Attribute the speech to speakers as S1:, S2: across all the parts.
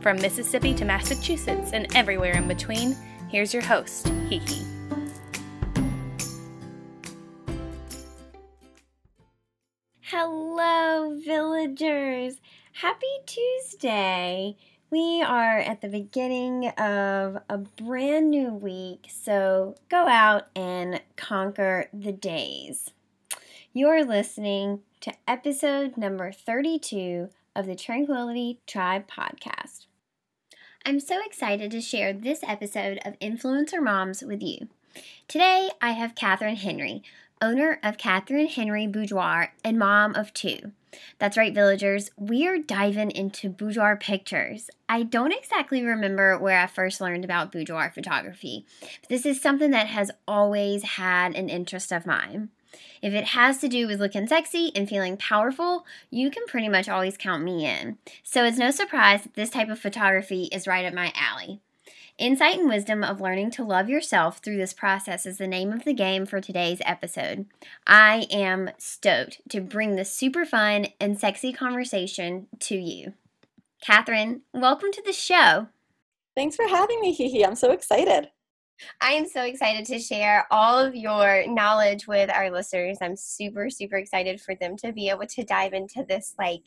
S1: From Mississippi to Massachusetts and everywhere in between, here's your host, Hiki.
S2: Hello, villagers. Happy Tuesday. We are at the beginning of a brand new week, so go out and conquer the days. You're listening to episode number 32 of the Tranquility Tribe podcast. I'm so excited to share this episode of Influencer Moms with you. Today, I have Katherine Henry, owner of Katherine Henry Boudoir and mom of two. That's right, villagers, we are diving into boudoir pictures. I don't exactly remember where I first learned about boudoir photography, but this is something that has always had an interest of mine. If it has to do with looking sexy and feeling powerful, you can pretty much always count me in. So it's no surprise that this type of photography is right up my alley. Insight and wisdom of learning to love yourself through this process is the name of the game for today's episode. I am stoked to bring this super fun and sexy conversation to you. Katherine, welcome to the show.
S3: Thanks for having me, Hiki. I'm so excited.
S2: I am so excited to share all of your knowledge with our listeners. I'm super, super excited for them to be able to dive into this, like,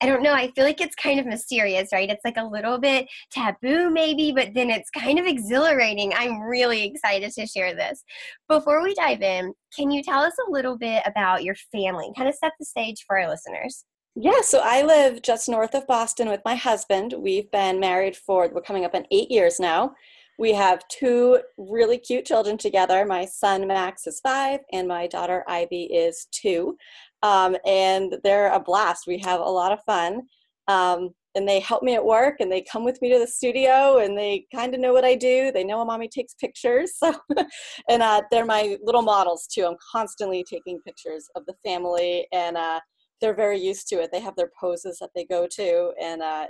S2: I don't know, I feel like it's kind of mysterious, right? It's like a little bit taboo, maybe, but then it's kind of exhilarating. I'm really excited to share this. Before we dive in, can you tell us a little bit about your family? Kind of set the stage for our listeners.
S3: Yeah, so I live just north of Boston with my husband. We've been married for, we're coming up on eight years now. We have two really cute children together. My son Max is five, and my daughter Ivy is two. Um, and they're a blast. We have a lot of fun. Um, and they help me at work and they come with me to the studio and they kind of know what I do. They know a mommy takes pictures. So, and uh, they're my little models too. I'm constantly taking pictures of the family and uh, they're very used to it. They have their poses that they go to and uh,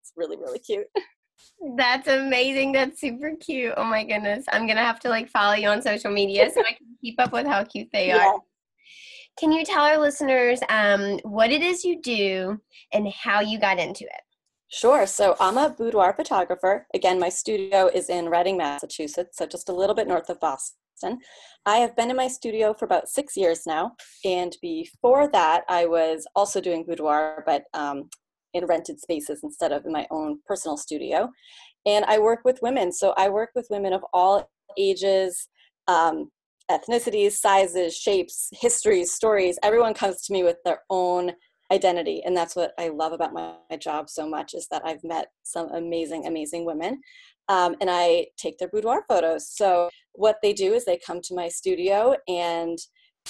S3: it's really, really cute.
S2: That's amazing. That's super cute. Oh my goodness. I'm going to have to like follow you on social media so I can keep up with how cute they yeah. are. Can you tell our listeners um, what it is you do and how you got into it?
S3: Sure. So I'm a boudoir photographer. Again, my studio is in Reading, Massachusetts, so just a little bit north of Boston. I have been in my studio for about six years now. And before that, I was also doing boudoir, but um, in rented spaces instead of in my own personal studio. And I work with women. So I work with women of all ages, um, ethnicities, sizes, shapes, histories, stories. Everyone comes to me with their own identity. And that's what I love about my, my job so much is that I've met some amazing, amazing women. Um, and I take their boudoir photos. So what they do is they come to my studio and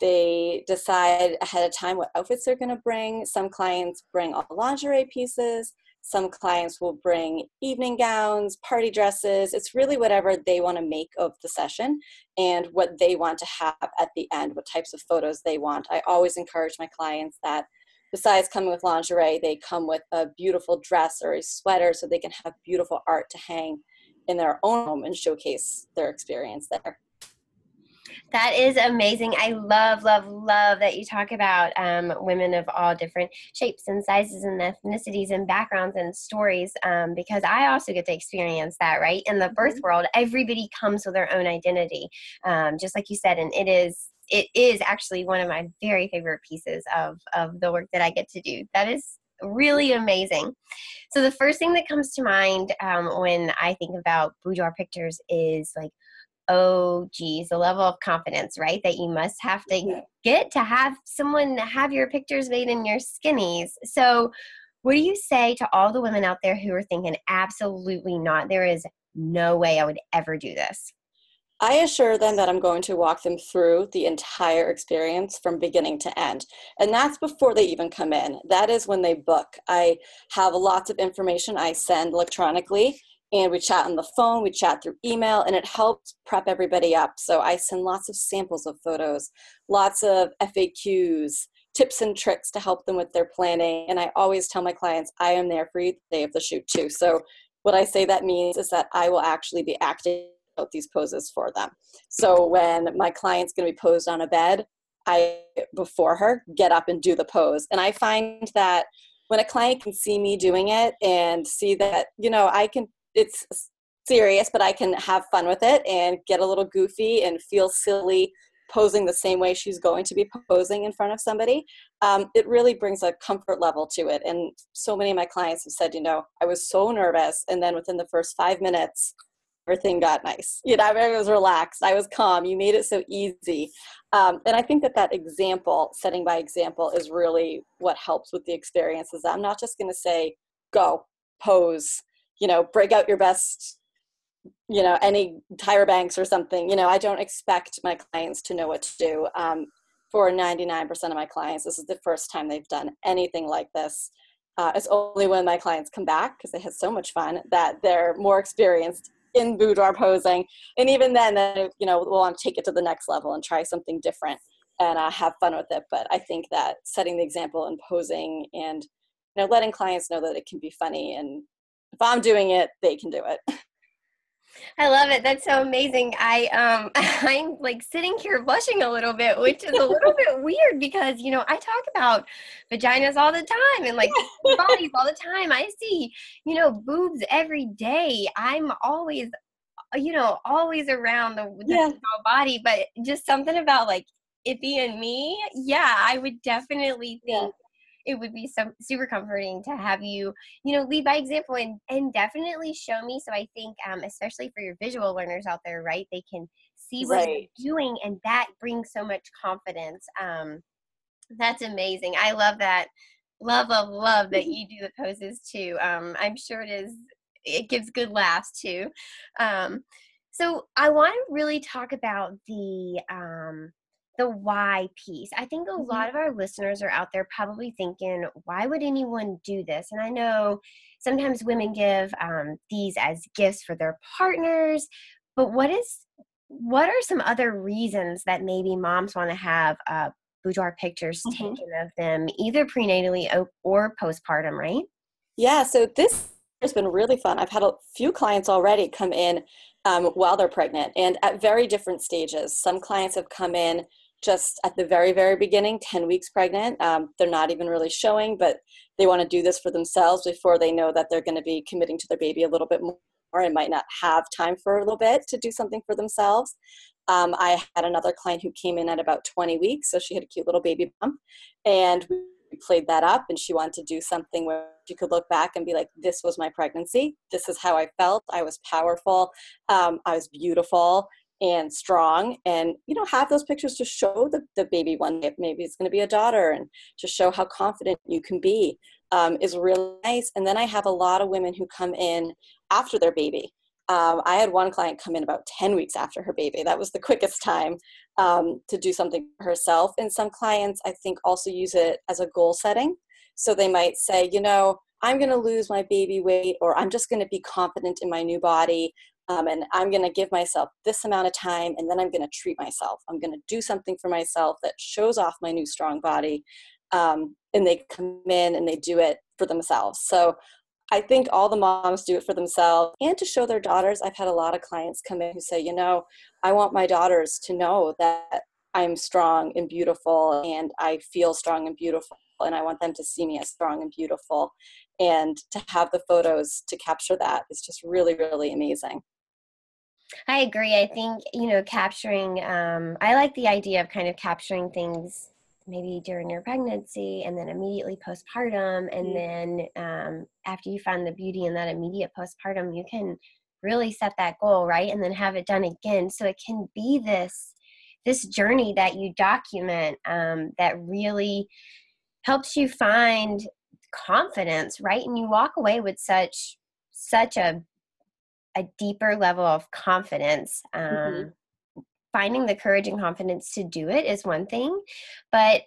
S3: they decide ahead of time what outfits they're going to bring. Some clients bring all lingerie pieces. Some clients will bring evening gowns, party dresses. It's really whatever they want to make of the session and what they want to have at the end, what types of photos they want. I always encourage my clients that besides coming with lingerie, they come with a beautiful dress or a sweater so they can have beautiful art to hang in their own home and showcase their experience there.
S2: That is amazing. I love, love, love that you talk about um, women of all different shapes and sizes and ethnicities and backgrounds and stories um, because I also get to experience that, right? In the birth mm-hmm. world, everybody comes with their own identity, um, just like you said, and it is it is actually one of my very favorite pieces of of the work that I get to do. That is really amazing. So the first thing that comes to mind um, when I think about boudoir pictures is like oh geez the level of confidence right that you must have to get to have someone have your pictures made in your skinnies so what do you say to all the women out there who are thinking absolutely not there is no way i would ever do this
S3: I assure them that I'm going to walk them through the entire experience from beginning to end. And that's before they even come in. That is when they book. I have lots of information I send electronically and we chat on the phone, we chat through email, and it helps prep everybody up. So I send lots of samples of photos, lots of FAQs, tips and tricks to help them with their planning. And I always tell my clients, I am there for you the day of the shoot too. So what I say that means is that I will actually be acting out these poses for them. So when my client's going to be posed on a bed, I before her get up and do the pose. And I find that when a client can see me doing it and see that you know I can it's serious, but I can have fun with it and get a little goofy and feel silly posing the same way she's going to be posing in front of somebody. Um, it really brings a comfort level to it. And so many of my clients have said, you know, I was so nervous. And then within the first five minutes, everything got nice. You know, I was relaxed. I was calm. You made it so easy. Um, and I think that that example, setting by example, is really what helps with the experiences. I'm not just going to say, go, pose, you know break out your best you know any Tyra Banks or something you know i don't expect my clients to know what to do. Um, for 99% of my clients this is the first time they've done anything like this. Uh, it's only when my clients come back because they had so much fun that they're more experienced in boudoir posing. And even then you know we'll want to take it to the next level and try something different and uh, have fun with it. But i think that setting the example and posing and you know letting clients know that it can be funny and if I'm doing it, they can do it.
S2: I love it. That's so amazing. I um I'm like sitting here blushing a little bit, which is a little bit weird because you know I talk about vaginas all the time and like bodies all the time. I see you know boobs every day. I'm always you know always around the, the yeah. body, but just something about like it being me. Yeah, I would definitely think. Yeah it would be so super comforting to have you, you know, lead by example and and definitely show me. So I think, um, especially for your visual learners out there, right, they can see what right. you're doing, and that brings so much confidence. Um, that's amazing. I love that. Love, love, love that you do the poses too. Um, I'm sure it is. It gives good laughs too. Um, so I want to really talk about the um, the why piece. I think a mm-hmm. lot of our listeners are out there probably thinking, why would anyone do this? And I know sometimes women give um, these as gifts for their partners, but what is what are some other reasons that maybe moms want to have uh, boudoir pictures mm-hmm. taken of them either prenatally or, or postpartum, right?
S3: Yeah, so this has been really fun. I've had a few clients already come in um, while they're pregnant and at very different stages. Some clients have come in just at the very very beginning 10 weeks pregnant um, they're not even really showing but they want to do this for themselves before they know that they're going to be committing to their baby a little bit more and might not have time for a little bit to do something for themselves. Um, i had another client who came in at about 20 weeks so she had a cute little baby bump and we played that up and she wanted to do something where she could look back and be like this was my pregnancy. This is how i felt. I was powerful. Um, i was beautiful and strong and you know have those pictures to show the, the baby one day maybe it's going to be a daughter and to show how confident you can be um, is really nice. And then i have a lot of women who come in after their baby. Um, i had one client come in about 10 weeks after her baby. That was the quickest time um, to do something for herself. And some clients i think also use it as a goal setting. So they might say you know I'm going to lose my baby weight, or I'm just going to be confident in my new body um, and I'm going to give myself this amount of time and then I'm going to treat myself. I'm going to do something for myself that shows off my new strong body. Um, and they come in and they do it for themselves. So I think all the moms do it for themselves and to show their daughters. I've had a lot of clients come in who say, you know, I want my daughters to know that I'm strong and beautiful and I feel strong and beautiful and I want them to see me as strong and beautiful. And to have the photos to capture that is just really, really amazing.
S2: I agree. I think, you know, capturing, um, I like the idea of kind of capturing things maybe during your pregnancy and then immediately postpartum. And mm-hmm. then um, after you find the beauty in that immediate postpartum, you can really set that goal, right? And then have it done again. So it can be this this journey that you document um, that really helps you find confidence right and you walk away with such such a a deeper level of confidence um, mm-hmm. finding the courage and confidence to do it is one thing, but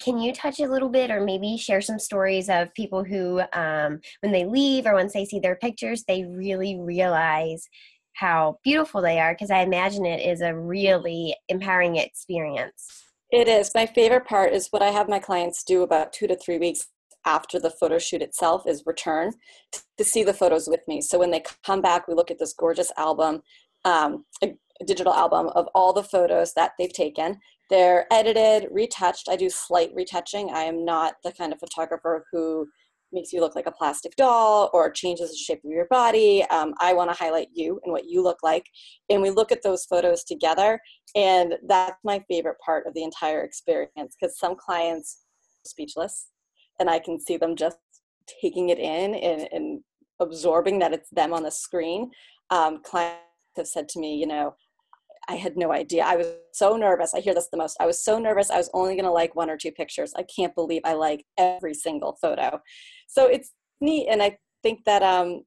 S2: can you touch a little bit or maybe share some stories of people who um, when they leave or once they see their pictures they really realize how beautiful they are? Because i imagine it is a really empowering experience.
S3: It is. My favorite part is what i have my clients do about two to three weeks after the photo shoot itself is return to see the photos with me so when they come back we look at this gorgeous album um, a, a digital album of all the photos that they've taken they're edited, retouched. I do slight retouching. I am not the kind of photographer who makes you look like a plastic doll or changes the shape of your body. Um, I want to highlight you and what you look like. And we look at those photos together. And that's my favorite part of the entire experience because some clients speechless and I can see them just taking it in and, and absorbing that it's them on the screen. Um, clients have said to me, you know, I had no idea. I was so nervous. I hear this the most. I was so nervous. I was only going to like one or two pictures. I can't believe I like every single photo. So it's neat, and I think that um,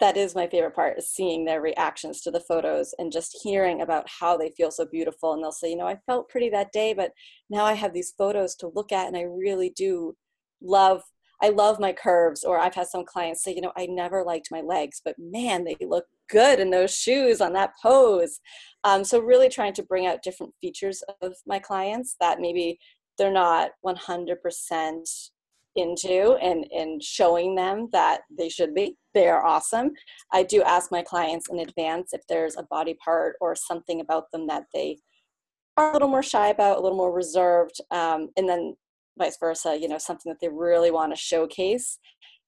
S3: that is my favorite part is seeing their reactions to the photos and just hearing about how they feel so beautiful. And they'll say, you know, I felt pretty that day, but now I have these photos to look at, and I really do love I love my curves. Or I've had some clients say, you know, I never liked my legs, but man, they look good in those shoes on that pose. Um, so really trying to bring out different features of my clients that maybe they're not 100% into and, and showing them that they should be. They are awesome. I do ask my clients in advance if there's a body part or something about them that they are a little more shy about, a little more reserved, um, and then vice versa, you know, something that they really want to showcase.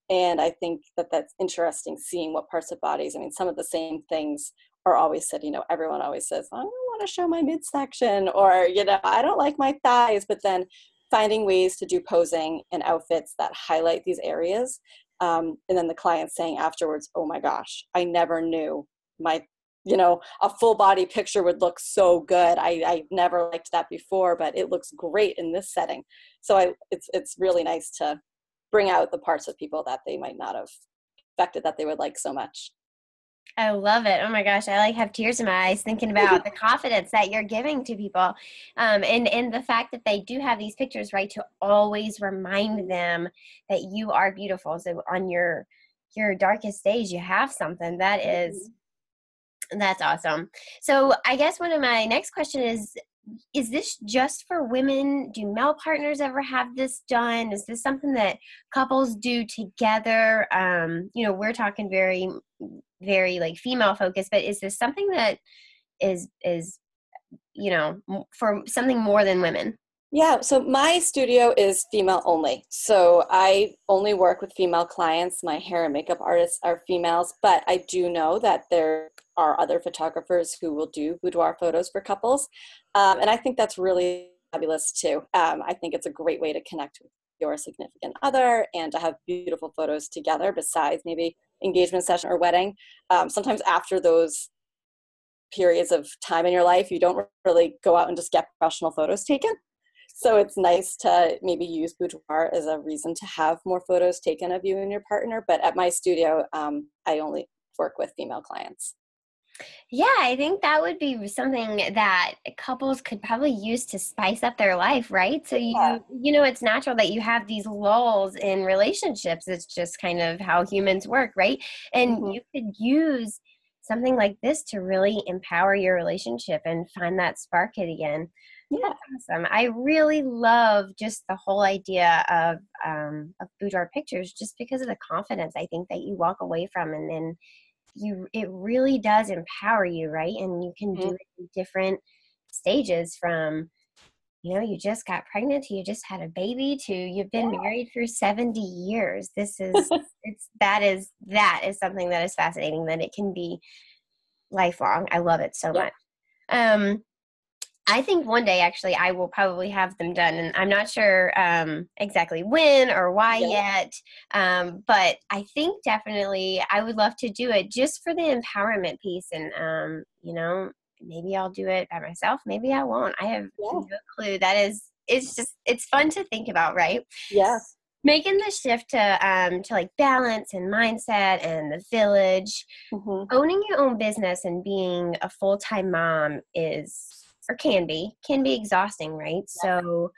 S3: And I think that that's interesting seeing what parts of bodies, I mean, some of the same things are always said, you know, everyone always says, I don't want to show my midsection or, you know, I don't like my thighs, but then finding ways to do posing and outfits that highlight these areas. Um, and then the client saying afterwards, oh my gosh, I never knew my you know a full body picture would look so good i i never liked that before but it looks great in this setting so i it's it's really nice to bring out the parts of people that they might not have expected that they would like so much
S2: I love it. Oh my gosh, I like have tears in my eyes thinking about the confidence that you're giving to people, um, and and the fact that they do have these pictures, right? To always remind them that you are beautiful. So on your your darkest days, you have something that is mm-hmm. That's awesome. So I guess one of my next question is is this just for women? Do male partners ever have this done? Is this something that couples do together? Um, you know, we're talking very very like female focused, but is this something that is is you know, for something more than women?
S3: Yeah, so my studio is female only. So I only work with female clients. My hair and makeup artists are females, but I do know that there are other photographers who will do boudoir photos for couples. Um, and I think that's really fabulous too. Um, I think it's a great way to connect with your significant other and to have beautiful photos together besides maybe engagement session or wedding. Um, sometimes after those periods of time in your life, you don't really go out and just get professional photos taken. So it's nice to maybe use boudoir as a reason to have more photos taken of you and your partner. But at my studio, um, I only work with female clients.
S2: Yeah, I think that would be something that couples could probably use to spice up their life, right? So you yeah. you know it's natural that you have these lulls in relationships. It's just kind of how humans work, right? And mm-hmm. you could use something like this to really empower your relationship and find that spark it again. Yeah, That's awesome. I really love just the whole idea of um, of boudoir pictures, just because of the confidence I think that you walk away from, and then you it really does empower you right and you can mm-hmm. do it in different stages from you know you just got pregnant to you just had a baby to you've been yeah. married for 70 years this is it's that is that is something that is fascinating that it can be lifelong i love it so yeah. much um I think one day actually I will probably have them done, and I'm not sure um, exactly when or why yeah. yet. Um, but I think definitely I would love to do it just for the empowerment piece, and um, you know maybe I'll do it by myself, maybe I won't. I have yeah. no clue. That is, it's just it's fun to think about, right?
S3: Yeah.
S2: Making the shift to um, to like balance and mindset and the village, mm-hmm. owning your own business and being a full time mom is or can be can be exhausting right? Yeah. so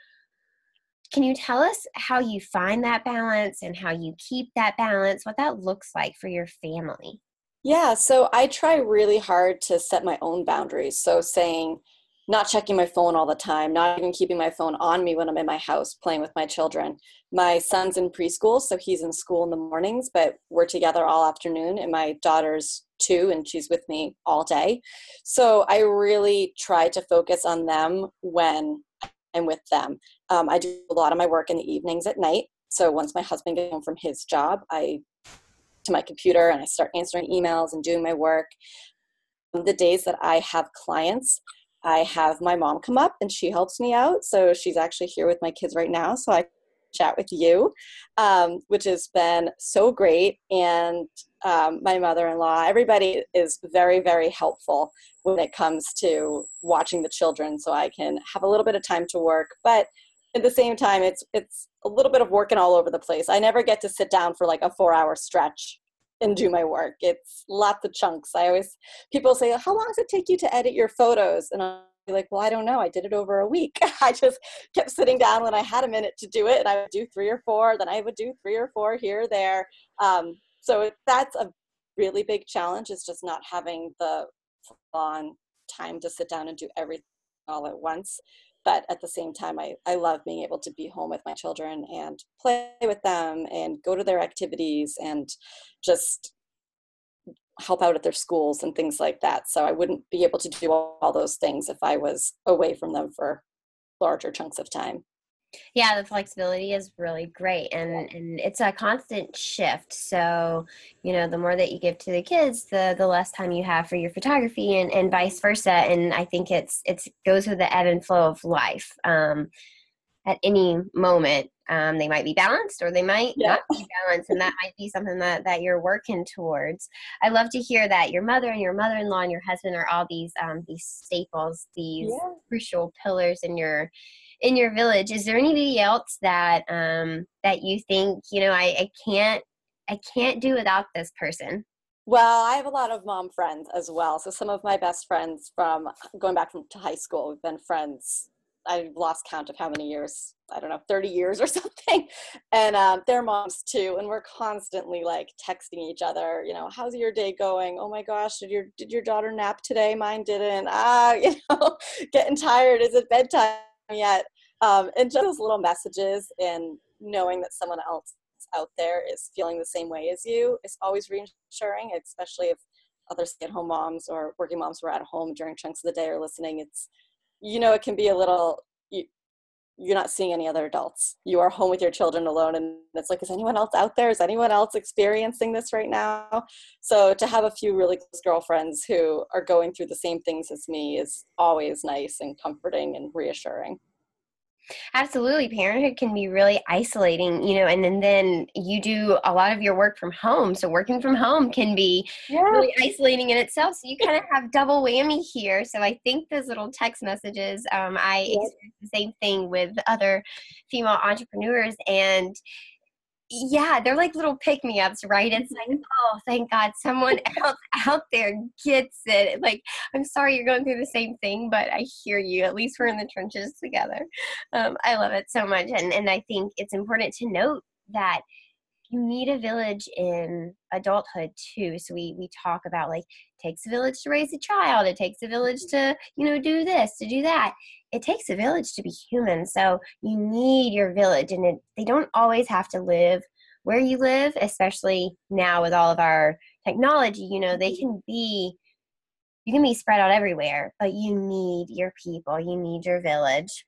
S2: can you tell us how you find that balance and how you keep that balance what that looks like for your family?
S3: Yeah so i try really hard to set my own boundaries. So saying not checking my phone all the time, not even keeping my phone on me when I'm in my house playing with my children. My son's in preschool, so he's in school in the mornings, but we're together all afternoon, and my daughter's two, and she's with me all day. So I really try to focus on them when I'm with them. Um, I do a lot of my work in the evenings at night. So once my husband gets home from his job, I to my computer and I start answering emails and doing my work. The days that I have clients, I have my mom come up and she helps me out. So she's actually here with my kids right now. So I chat with you, um, which has been so great. And um, my mother in law, everybody is very, very helpful when it comes to watching the children so I can have a little bit of time to work. But at the same time, it's, it's a little bit of working all over the place. I never get to sit down for like a four hour stretch and do my work. It's lots of chunks. I always people say, "How long does it take you to edit your photos?" And I'm like, "Well, I don't know. I did it over a week. I just kept sitting down when I had a minute to do it, and I would do three or four. Then I would do three or four here or there. Um, so that's a really big challenge. Is just not having the on time to sit down and do everything all at once but at the same time I, I love being able to be home with my children and play with them and go to their activities and just help out at their schools and things like that. So i wouldn't be able to do all, all those things if i was away from them for larger chunks of time
S2: yeah the flexibility is really great and and it's a constant shift so you know the more that you give to the kids the the less time you have for your photography and and vice versa and i think it's it's goes with the ebb and flow of life um at any moment um, they might be balanced or they might yeah. not be balanced and that might be something that, that you're working towards i love to hear that your mother and your mother-in-law and your husband are all these um, these staples these yeah. crucial pillars in your in your village is there anybody else that um that you think you know i i can't i can't do without this person?
S3: Well i have a lot of mom friends as well. So some of my best friends from going back from to high school we've been friends. I lost count of how many years i don't know 30 years or something. And um, their moms too and we're constantly like texting each other you know how's your day going? Oh my gosh did your did your daughter nap today? Mine didn't. Ah you know getting tired. Is it bedtime yet. Um, and just those little messages and knowing that someone else out there is feeling the same way as you is always reassuring, especially if other stay-at-home moms or working moms were at home during chunks of the day or listening. It's, you know, it can be a little, you're not seeing any other adults. You are home with your children alone. And it's like, is anyone else out there? Is anyone else experiencing this right now? So to have a few really close girlfriends who are going through the same things as me is always nice and comforting and reassuring.
S2: Absolutely. Parenthood can be really isolating, you know, and, then, then you do a lot of your work from home. So working from home can be yeah. really isolating in itself. So you kind of have double whammy here. So I think those little text messages, um, I yes. experience the same thing with other female entrepreneurs and yeah, they're like little pick me ups, right? It's like, mm-hmm. oh, thank God someone else out there gets it. Like, I'm sorry you're going through the same thing, but I hear you. At least we're in the trenches together. Um, I love it so much. And, and I think it's important to note that you need a village in adulthood too. So we, we talk about like, takes a village to raise a child. It takes a village mm-hmm. to, you know, do this, to do that it takes a village to be human. So you need your village, and it, they don't always have to live where you live, especially now with all of our technology. You know, they mm-hmm. can be you can be spread out everywhere, but you need your people. You need your village.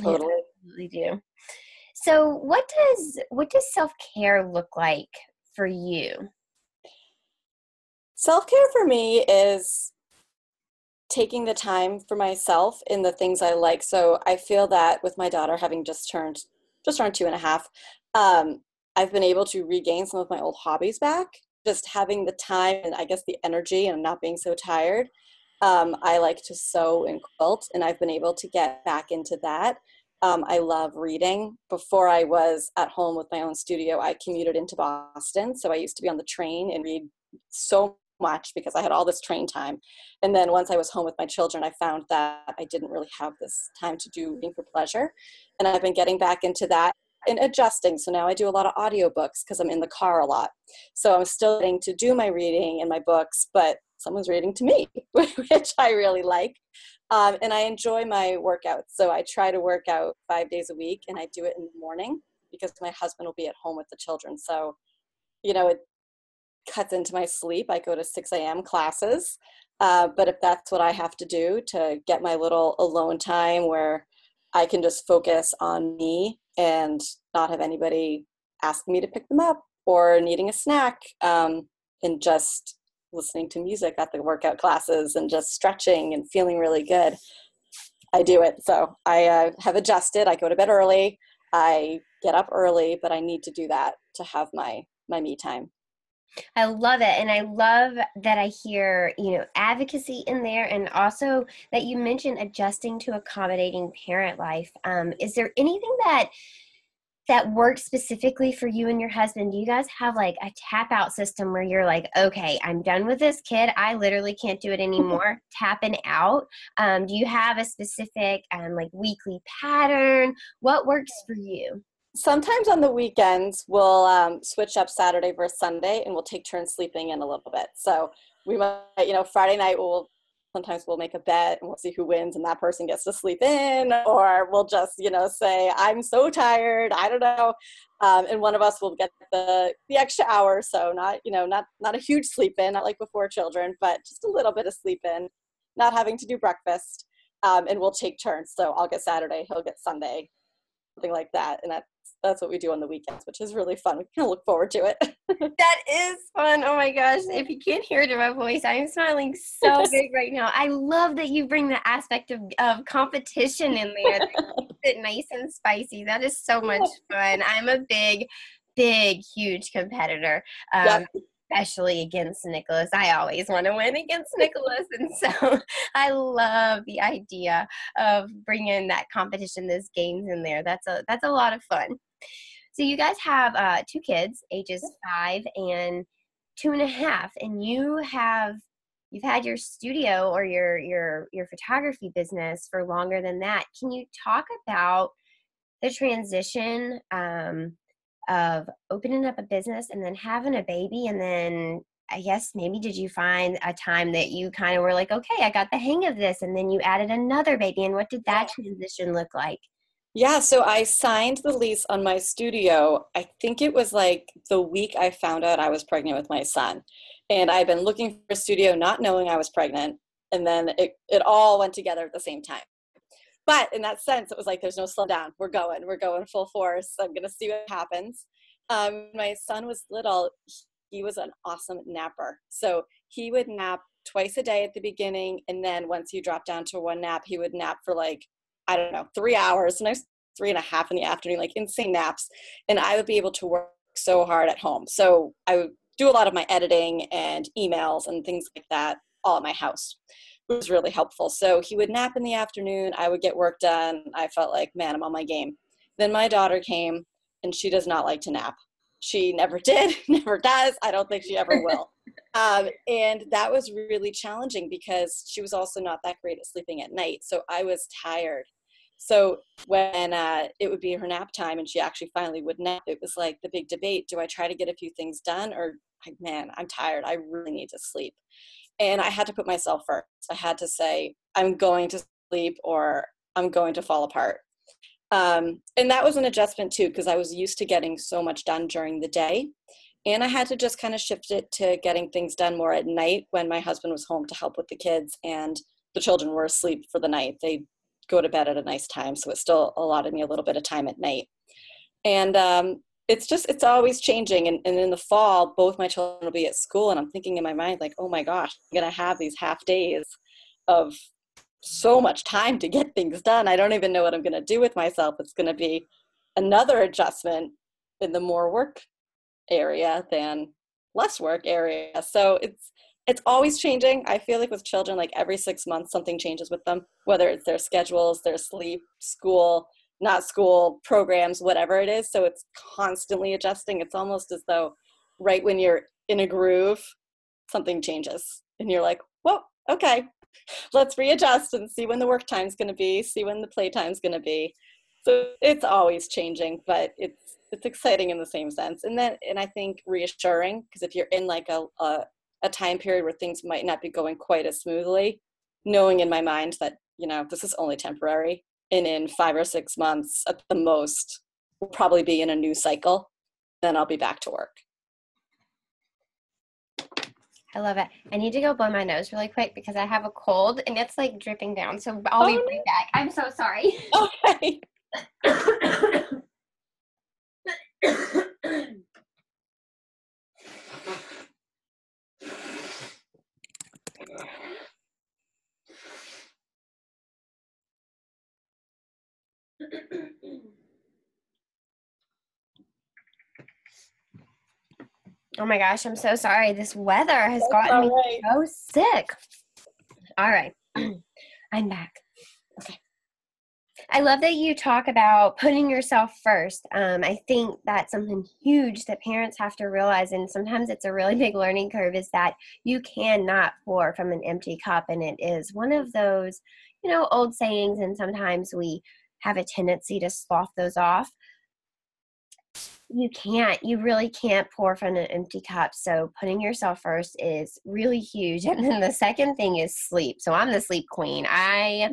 S3: Totally,
S2: you do. So, what does what does self care look like for you?
S3: Self care for me is taking the time for myself in the things I like. So I feel that with my daughter having just turned just around two and a half, um, I've been able to regain some of my old hobbies back. Just having the time and I guess the energy and not being so tired. Um, I like to sew and quilt, and I've been able to get back into that. Um, I love reading. Before I was at home with my own studio, I commuted into Boston. So I used to be on the train and read so much because I had all this train time. And then once I was home with my children, I found that I didn't really have this time to do reading for pleasure. And I've been getting back into that and adjusting. So now I do a lot of audiobooks because I'm in the car a lot. So I'm still getting to do my reading and my books, but someone's reading to me, which I really like. Um, and I enjoy my workouts. So I try to work out five days a week and I do it in the morning because my husband will be at home with the children. So, you know, it cuts into my sleep. I go to 6 a.m. classes. Uh, but if that's what I have to do to get my little alone time where I can just focus on me and not have anybody ask me to pick them up or needing a snack um, and just listening to music at the workout classes and just stretching and feeling really good i do it so i uh, have adjusted i go to bed early i get up early but i need to do that to have my my me time
S2: I love it. And I love that I hear, you know, advocacy in there and also that you mentioned adjusting to accommodating parent life. Um, is there anything that that works specifically for you and your husband do you guys have like a tap out system where you're like okay i'm done with this kid. I literally can't do it anymore tapping out? Um, do you have a specific um, like weekly pattern? What works for you?
S3: Sometimes on the weekends we'll um, switch up saturday versus sunday and we'll take turns sleeping in a little bit. So we might you know friday night we'll sometimes we'll make a bet and we'll see who wins and that person gets to sleep in or we'll just you know say i'm so tired i don't know um, and one of us will get the the extra hour so not you know not not a huge sleep in not like before children but just a little bit of sleep in not having to do breakfast um, and we'll take turns. So i'll get saturday he'll get sunday something like that and that that's what we do on the weekends, which is really fun. We kind of look forward to it.
S2: that is fun. Oh my gosh. If you can't hear it in my voice, I'm smiling so big right now. I love that you bring the aspect of, of competition in there. it nice and spicy. That is so much fun. I'm a big, big, huge competitor. Um, yep especially against Nicholas. I always want to win against Nicholas. And so I love the idea of bringing that competition, those games in there. That's a, that's a lot of fun. So you guys have uh, two kids, ages five and two and a half, and you have you've had your studio or your your your photography business for longer than that. Can you talk about the transition um, of opening up a business and then having a baby and then I guess maybe did you find a time that you kind of were like, okay, I got the hang of this, and then you added another baby, and what did that transition look like?
S3: Yeah, so I signed the lease on my studio. I think it was like the week I found out I was pregnant with my son. And I've been looking for a studio not knowing I was pregnant. And then it, it all went together at the same time but in that sense, it was like there's no slow down. We're going, we're going full force. I'm gonna see what happens. Um, my son was little. He was an awesome napper. So he would nap twice a day at the beginning, and then once he dropped down to one nap, he would nap for like I don't know three hours, sometimes three and a half in the afternoon, like insane naps. And I would be able to work so hard at home. So I would do a lot of my editing and emails and things like that all at my house It was really helpful. So he would nap in the afternoon. I would get work done. I felt like, man, I'm on my game. Then my daughter came, and she does not like to nap. She never did, never does. I don't think she ever will. um, and that was really challenging because she was also not that great at sleeping at night. So I was tired. So when uh, it would be her nap time and she actually finally would nap, it was like the big debate: Do I try to get a few things done, or like, man, I'm tired. I really need to sleep. And i had to put myself first. I had to say i'm going to sleep or i'm going to fall apart. Um, and that was an adjustment too because i was used to getting so much done during the day. And i had to just kind of shift it to getting things done more at night when my husband was home to help with the kids and the children were asleep for the night. They go to bed at a nice time so it still allotted me a little bit of time at night. And um, it's just it's always changing and, and in the fall both my children will be at school and i'm thinking in my mind like oh my gosh i'm gonna have these half days of so much time to get things done. I don't even know what i'm gonna do with myself. It's gonna be another adjustment in the more work area than less work area. So it's it's always changing i feel like with children like every six months something changes with them whether it's their schedules their sleep school not school programs, whatever it is. So it's constantly adjusting. It's almost as though right when you're in a groove, something changes and you're like, well, okay, let's readjust and see when the work time's going to be, see when the play time's going to be. So it's always changing, but it's it's exciting in the same sense. And then and I think reassuring because if you're in like a, a a time period where things might not be going quite as smoothly, knowing in my mind that you know this is only temporary, and in five or six months at the most, we'll probably be in a new cycle. Then I'll be back to work.
S2: I love it. I need to go blow my nose really quick because I have a cold and it's like dripping down. So I'll oh, be right back. I'm so sorry. Okay. Oh my gosh, I'm so sorry. This weather has That's gotten me right. so sick. All right. I'm back. Okay. I love that you talk about putting yourself first. Um, I think that's something huge that parents have to realize, and sometimes it's a really big learning curve, is that you cannot pour from an empty cup. And it is one of those, you know, old sayings, and sometimes we have a tendency to slough those off you can't you really can't pour from an empty cup so putting yourself first is really huge and then the second thing is sleep so i'm the sleep queen i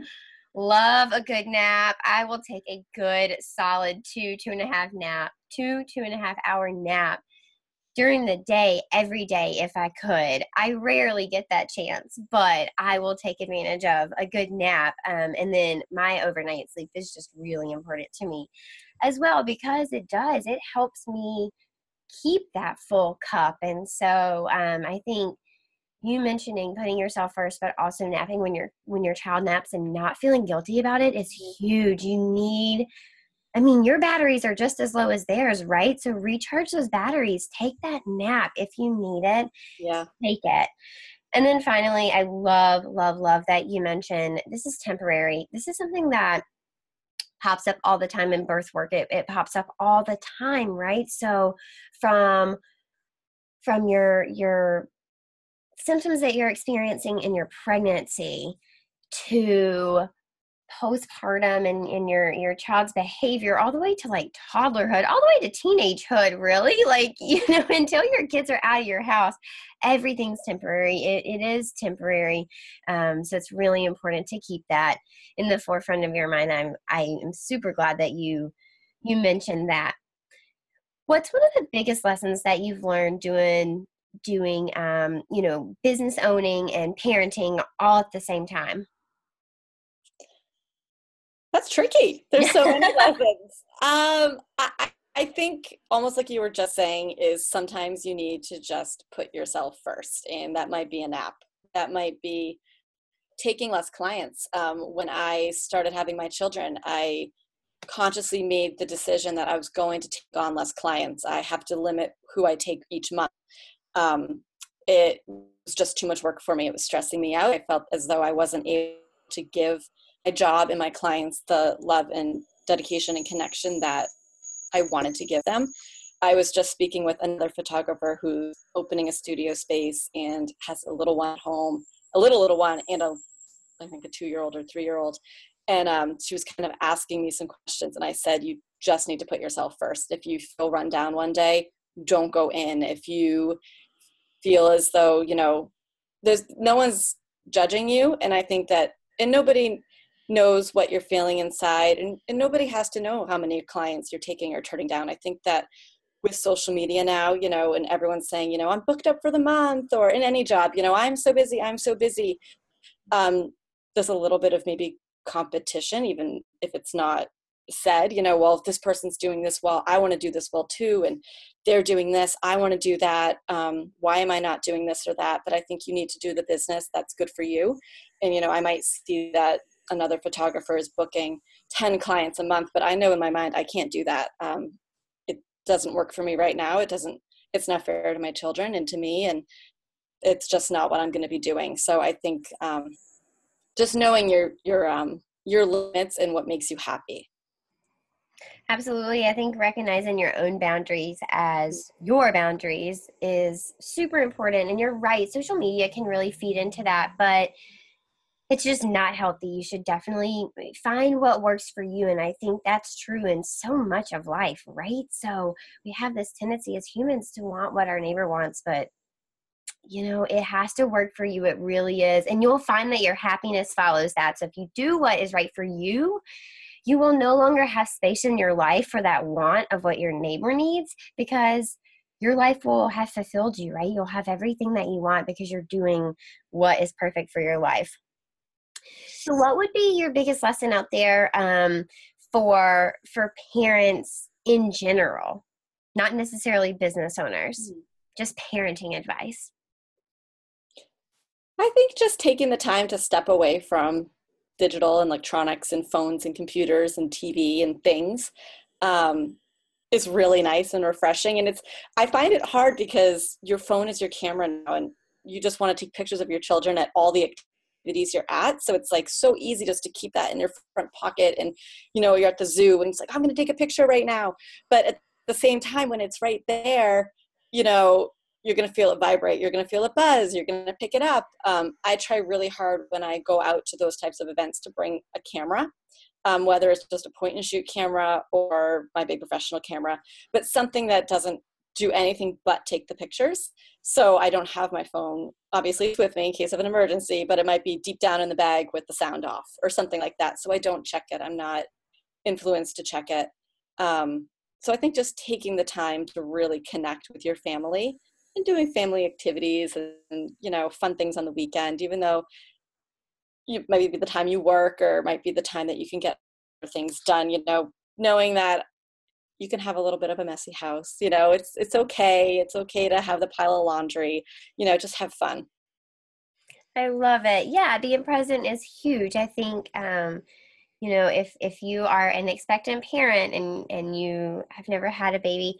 S2: love a good nap i will take a good solid two two and a half nap two two and a half hour nap during the day every day if I could. I rarely get that chance, but I will take advantage of a good nap. Um, and then my overnight sleep is just really important to me as well because it does, it helps me keep that full cup. And so um, I think you mentioning putting yourself first but also napping when your when your child naps and not feeling guilty about it is huge you need I mean, your batteries are just as low as theirs, right? So recharge those batteries. Take that nap if you need it.
S3: Yeah.
S2: Take it. And then finally, I love, love, love that you mentioned this is temporary. This is something that pops up all the time in birth work. It, it pops up all the time, right? So from from your your symptoms that you're experiencing in your pregnancy to postpartum and, in your your child's behavior all the way to like toddlerhood all the way to teenagehood really? Like you know until your kids are out of your house everything's temporary. It, it is temporary um, so it's really important to keep that in the forefront of your mind. I'm i am super glad that you you mentioned that. What's one of the biggest lessons that you've learned doing doing um, you know business owning and parenting all at the same time
S3: that's tricky. There's so many lessons. Um, I, I think almost like you were just saying is sometimes you need to just put yourself first, and that might be an app. That might be taking less clients. Um, when I started having my children, I consciously made the decision that I was going to take on less clients. I have to limit who I take each month. Um, it was just too much work for me. It was stressing me out. I felt as though I wasn't able to give my job and my clients the love and dedication and connection that I wanted to give them. I was just speaking with another photographer who's opening a studio space and has a little one at home, a little little one, and a I think a two year old or three year old. And um, she was kind of asking me some questions, and I said, "You just need to put yourself first. If you feel run down one day, don't go in. If you feel as though you know, there's no one's judging you, and I think that, and nobody knows what you're feeling inside and, and nobody has to know how many clients you're taking or turning down. I think that with social media now you know and everyone's saying you know i'm booked up for the month or in any job you know i'm so busy i'm so busy um, there's a little bit of maybe competition even if it's not said you know well if this person's doing this well i want to do this well too and they're doing this i want to do that um, why am i not doing this or that? But i think you need to do the business that's good for you and you know i might see that another photographer is booking 10 clients a month but i know in my mind i can't do that um, it doesn't work for me right now it doesn't it's not fair to my children and to me and it's just not what i'm going to be doing so i think um, just knowing your your um, your limits and what makes you happy
S2: Absolutely. I think recognizing your own boundaries as your boundaries is super important. And you're right, social media can really feed into that, but it's just not healthy. You should definitely find what works for you. And I think that's true in so much of life, right? So we have this tendency as humans to want what our neighbor wants, but you know, it has to work for you. It really is. And you'll find that your happiness follows that. So if you do what is right for you, you will no longer have space in your life for that want of what your neighbor needs because your life will have fulfilled you, right? You'll have everything that you want because you're doing what is perfect for your life. So, what would be your biggest lesson out there um, for for parents in general, not necessarily business owners, mm-hmm. just parenting advice?
S3: I think just taking the time to step away from digital and electronics and phones and computers and TV and things um, is really nice and refreshing. And it's I find it hard because your phone is your camera now, and you just want to take pictures of your children at all the activities you're at. So it's like so easy just to keep that in your front pocket, and you know you're at the zoo and it's like I'm going to take a picture right now. But at the same time, when it's right there, you know you're going to feel it vibrate you're going to feel it buzz you're going to pick it up um, i try really hard when i go out to those types of events to bring a camera um, whether it's just a point and shoot camera or my big professional camera but something that doesn't do anything but take the pictures. So i don't have my phone obviously with me in case of an emergency but it might be deep down in the bag with the sound off or something like that. So i don't check it. I'm not influenced to check it. Um, so i think just taking the time to really connect with your family and doing family activities and you know fun things on the weekend even though you might be the time you work or might be the time that you can get things done you know knowing that you can have a little bit of a messy house you know it's it's okay it's okay to have the pile of laundry you know just have fun.
S2: I love it. Yeah being present is huge. I think um you know if if you are an expectant parent and and you have never had a baby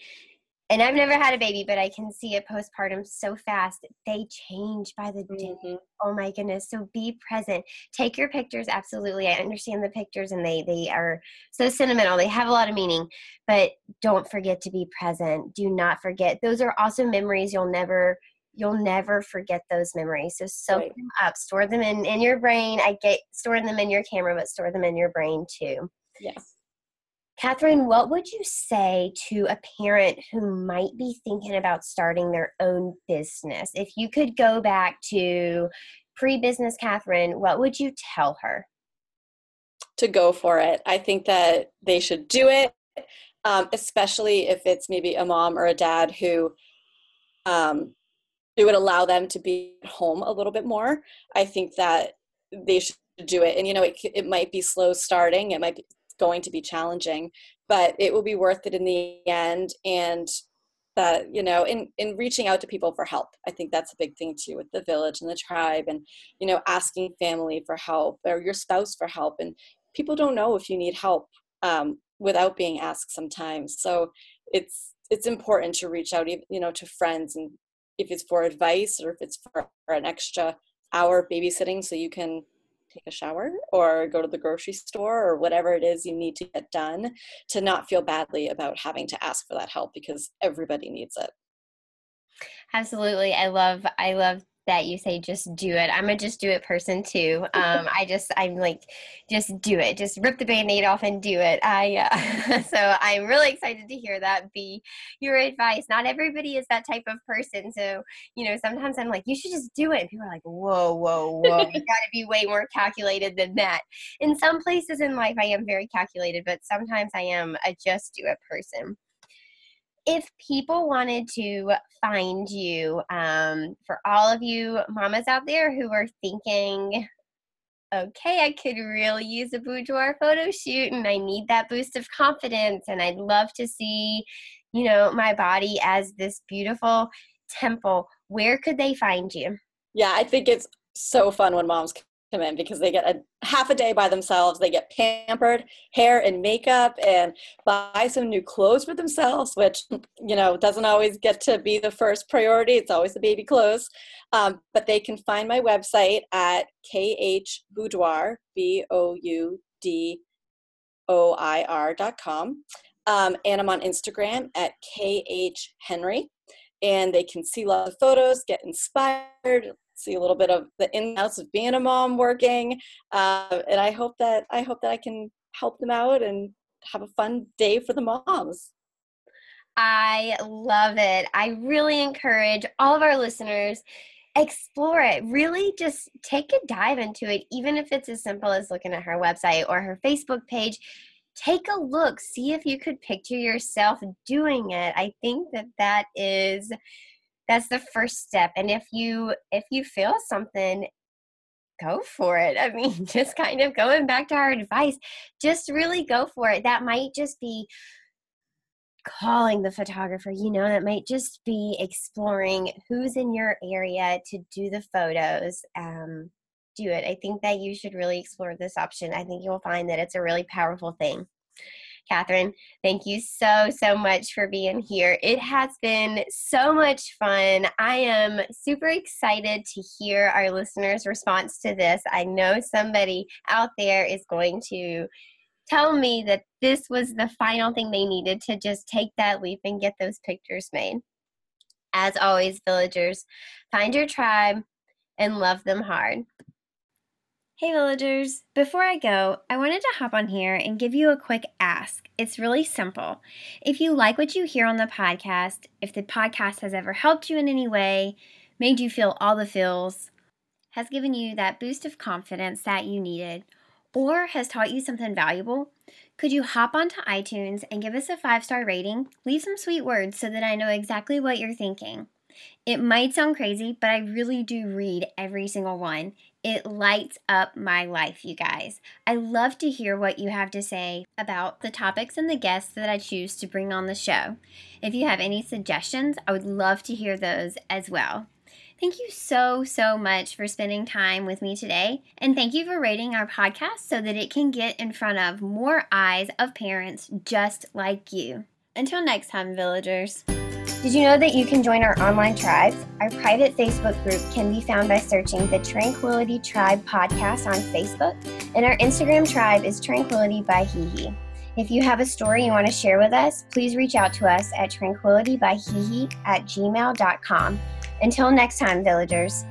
S2: and I've never had a baby, but I can see it postpartum so fast. They change by the day. Mm-hmm. Oh my goodness. So be present. Take your pictures. Absolutely. I understand the pictures and they they are so sentimental. They have a lot of meaning, but don't forget to be present. Do not forget. Those are also memories you'll never you'll never forget those memories. So soak right. them up, store them in in your brain. I get store them in your camera, but store them in your brain too.
S3: Yes.
S2: Katherine, what would you say to a parent who might be thinking about starting their own business? If you could go back to pre business Katherine, what would you tell her?
S3: To go for it. I think that they should do it, um, especially if it's maybe a mom or a dad who um, it would allow them to be at home a little bit more. I think that they should do it. And, you know, it, it might be slow starting, it might be going to be challenging, but it will be worth it in the end. And that you know in in reaching out to people for help i think that's a big thing too with the village and the tribe and you know asking family for help or your spouse for help and people don't know if you need help um, without being asked sometimes so it's it's important to reach out even you know to friends and if it's for advice or if it's for an extra hour babysitting so you can take a shower or go to the grocery store or whatever it is you need to get done to not feel badly about having to ask for that help because everybody needs it.
S2: Absolutely i love i love that you say just do it. I'm a just do it person too. Um, I just I'm like just do it. Just rip the band-aid off and do it. I uh, so I'm really excited to hear that be your advice. Not everybody is that type of person. So, you know, sometimes I'm like, you should just do it. And people are like, whoa, whoa, whoa. you gotta be way more calculated than that. In some places in life I am very calculated, but sometimes I am a just do it person if people wanted to find you, um, for all of you mamas out there who are thinking, okay, I could really use a boudoir photo shoot and I need that boost of confidence and I'd love to see, you know, my body as this beautiful temple, where could they find you?
S3: Yeah, I think it's so fun when moms come in because they get a half a day by themselves. They get pampered hair and makeup and buy some new clothes for themselves which you know doesn't always get to be the first priority. It's always the baby clothes. Um, but they can find my website at kh boudoir b-o-u-d o-i-r.com Um, and I'm on Instagram at KH Henry. And they can see lots of photos, get inspired, see a little bit of the ins and outs of being a mom working. Uh, and I hope that I hope that I can help them out and have a fun day for the moms.
S2: I love it. I really encourage all of our listeners explore it. Really just take a dive into it even if it's as simple as looking at her website or her Facebook page. Take a look, see if you could picture yourself doing it. I think that that is that's the first step. And if you if you feel something go for it. I mean, just kind of going back to our advice, just really go for it. That might just be calling the photographer, you know, that might just be exploring who's in your area to do the photos. Um, do it. I think that you should really explore this option. I think you'll find that it's a really powerful thing. Katherine, thank you so, so much for being here. It has been so much fun. I am super excited to hear our listeners' response to this. I know somebody out there is going to tell me that this was the final thing they needed to just take that leap and get those pictures made. As always, villagers, find your tribe and love them hard. Hey, villagers! Before I go, I wanted to hop on here and give you a quick ask. It's really simple. If you like what you hear on the podcast, if the podcast has ever helped you in any way, made you feel all the feels, has given you that boost of confidence that you needed, or has taught you something valuable, could you hop onto iTunes and give us a five star rating? Leave some sweet words so that I know exactly what you're thinking. It might sound crazy, but I really do read every single one. It lights up my life, you guys. I love to hear what you have to say about the topics and the guests that I choose to bring on the show. If you have any suggestions, I would love to hear those as well. Thank you so, so much for spending time with me today. And thank you for rating our podcast so that it can get in front of more eyes of parents just like you. Until next time, villagers. Did you know that you can join our online tribes? Our private Facebook group can be found by searching the Tranquility Tribe podcast on Facebook, and our Instagram tribe is Tranquility by Hihi. If you have a story you want to share with us, please reach out to us at tranquilitybyhihi at gmail.com. Until next time, villagers.